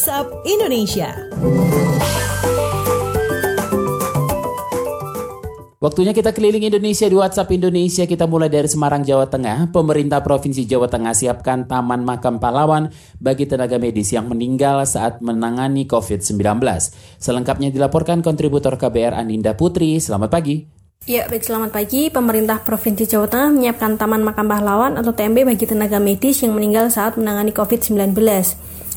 WhatsApp Indonesia. Waktunya kita keliling Indonesia di WhatsApp Indonesia. Kita mulai dari Semarang, Jawa Tengah. Pemerintah Provinsi Jawa Tengah siapkan Taman Makam Pahlawan bagi tenaga medis yang meninggal saat menangani COVID-19. Selengkapnya dilaporkan kontributor KBR Aninda Putri. Selamat pagi. Ya, baik selamat pagi. Pemerintah Provinsi Jawa Tengah menyiapkan Taman Makam Pahlawan atau TMB bagi tenaga medis yang meninggal saat menangani COVID-19.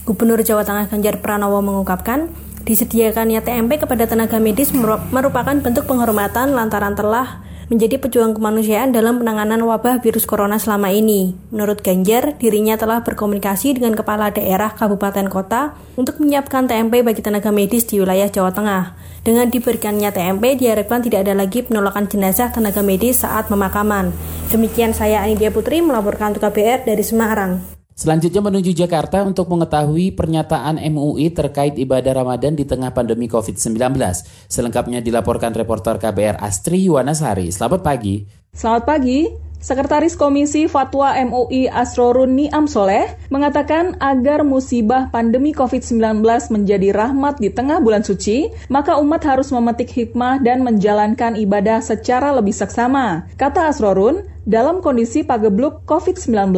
Gubernur Jawa Tengah Ganjar Pranowo mengungkapkan, Disediakannya TMP kepada tenaga medis merupakan bentuk penghormatan lantaran telah menjadi pejuang kemanusiaan dalam penanganan wabah virus corona selama ini. Menurut Ganjar, dirinya telah berkomunikasi dengan kepala daerah kabupaten kota untuk menyiapkan TMP bagi tenaga medis di wilayah Jawa Tengah. Dengan diberikannya TMP, diharapkan tidak ada lagi penolakan jenazah tenaga medis saat pemakaman. Demikian saya Anidia Putri melaporkan untuk KBR dari Semarang. Selanjutnya menuju Jakarta untuk mengetahui pernyataan MUI terkait ibadah Ramadan di tengah pandemi COVID-19. Selengkapnya dilaporkan reporter KBR Astri Yuwanasari. Selamat pagi. Selamat pagi. Sekretaris Komisi Fatwa MUI Asrorun Niam Soleh mengatakan agar musibah pandemi COVID-19 menjadi rahmat di tengah bulan suci, maka umat harus memetik hikmah dan menjalankan ibadah secara lebih seksama. Kata Asrorun, dalam kondisi pagebluk COVID-19,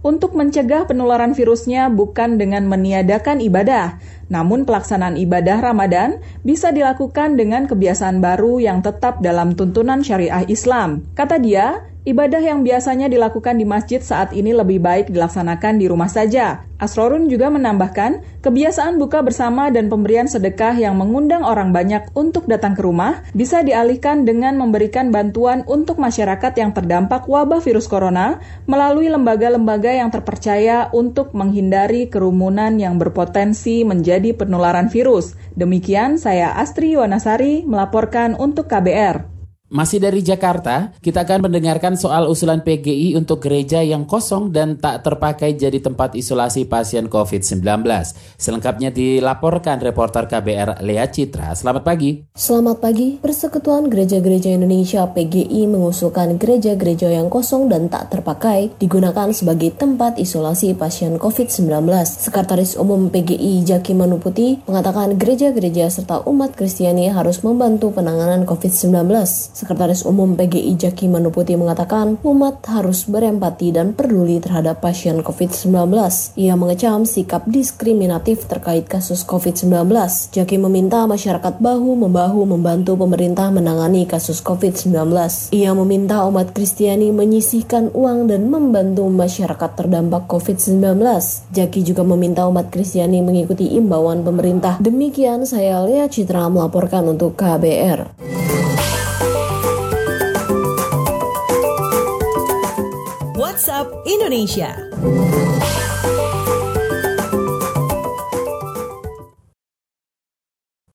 untuk mencegah penularan virusnya bukan dengan meniadakan ibadah, namun pelaksanaan ibadah Ramadan bisa dilakukan dengan kebiasaan baru yang tetap dalam tuntunan syariah Islam. Kata dia, Ibadah yang biasanya dilakukan di masjid saat ini lebih baik dilaksanakan di rumah saja. Asrorun juga menambahkan, kebiasaan buka bersama dan pemberian sedekah yang mengundang orang banyak untuk datang ke rumah bisa dialihkan dengan memberikan bantuan untuk masyarakat yang terdampak wabah virus corona melalui lembaga-lembaga yang terpercaya untuk menghindari kerumunan yang berpotensi menjadi penularan virus. Demikian saya Astri Wanasari melaporkan untuk KBR. Masih dari Jakarta, kita akan mendengarkan soal usulan PGI untuk gereja yang kosong dan tak terpakai jadi tempat isolasi pasien COVID-19. Selengkapnya dilaporkan reporter KBR Lea Citra. Selamat pagi. Selamat pagi. Persekutuan Gereja-Gereja Indonesia PGI mengusulkan gereja-gereja yang kosong dan tak terpakai digunakan sebagai tempat isolasi pasien COVID-19. Sekretaris Umum PGI Jaki Manuputi mengatakan gereja-gereja serta umat Kristiani harus membantu penanganan COVID-19. Sekretaris Umum PGI Jaki Manuputi mengatakan umat harus berempati dan peduli terhadap pasien COVID-19. Ia mengecam sikap diskriminatif terkait kasus COVID-19. Jaki meminta masyarakat bahu-membahu membantu pemerintah menangani kasus COVID-19. Ia meminta umat Kristiani menyisihkan uang dan membantu masyarakat terdampak COVID-19. Jaki juga meminta umat Kristiani mengikuti imbauan pemerintah. Demikian saya Lea Citra melaporkan untuk KBR. WhatsApp Indonesia.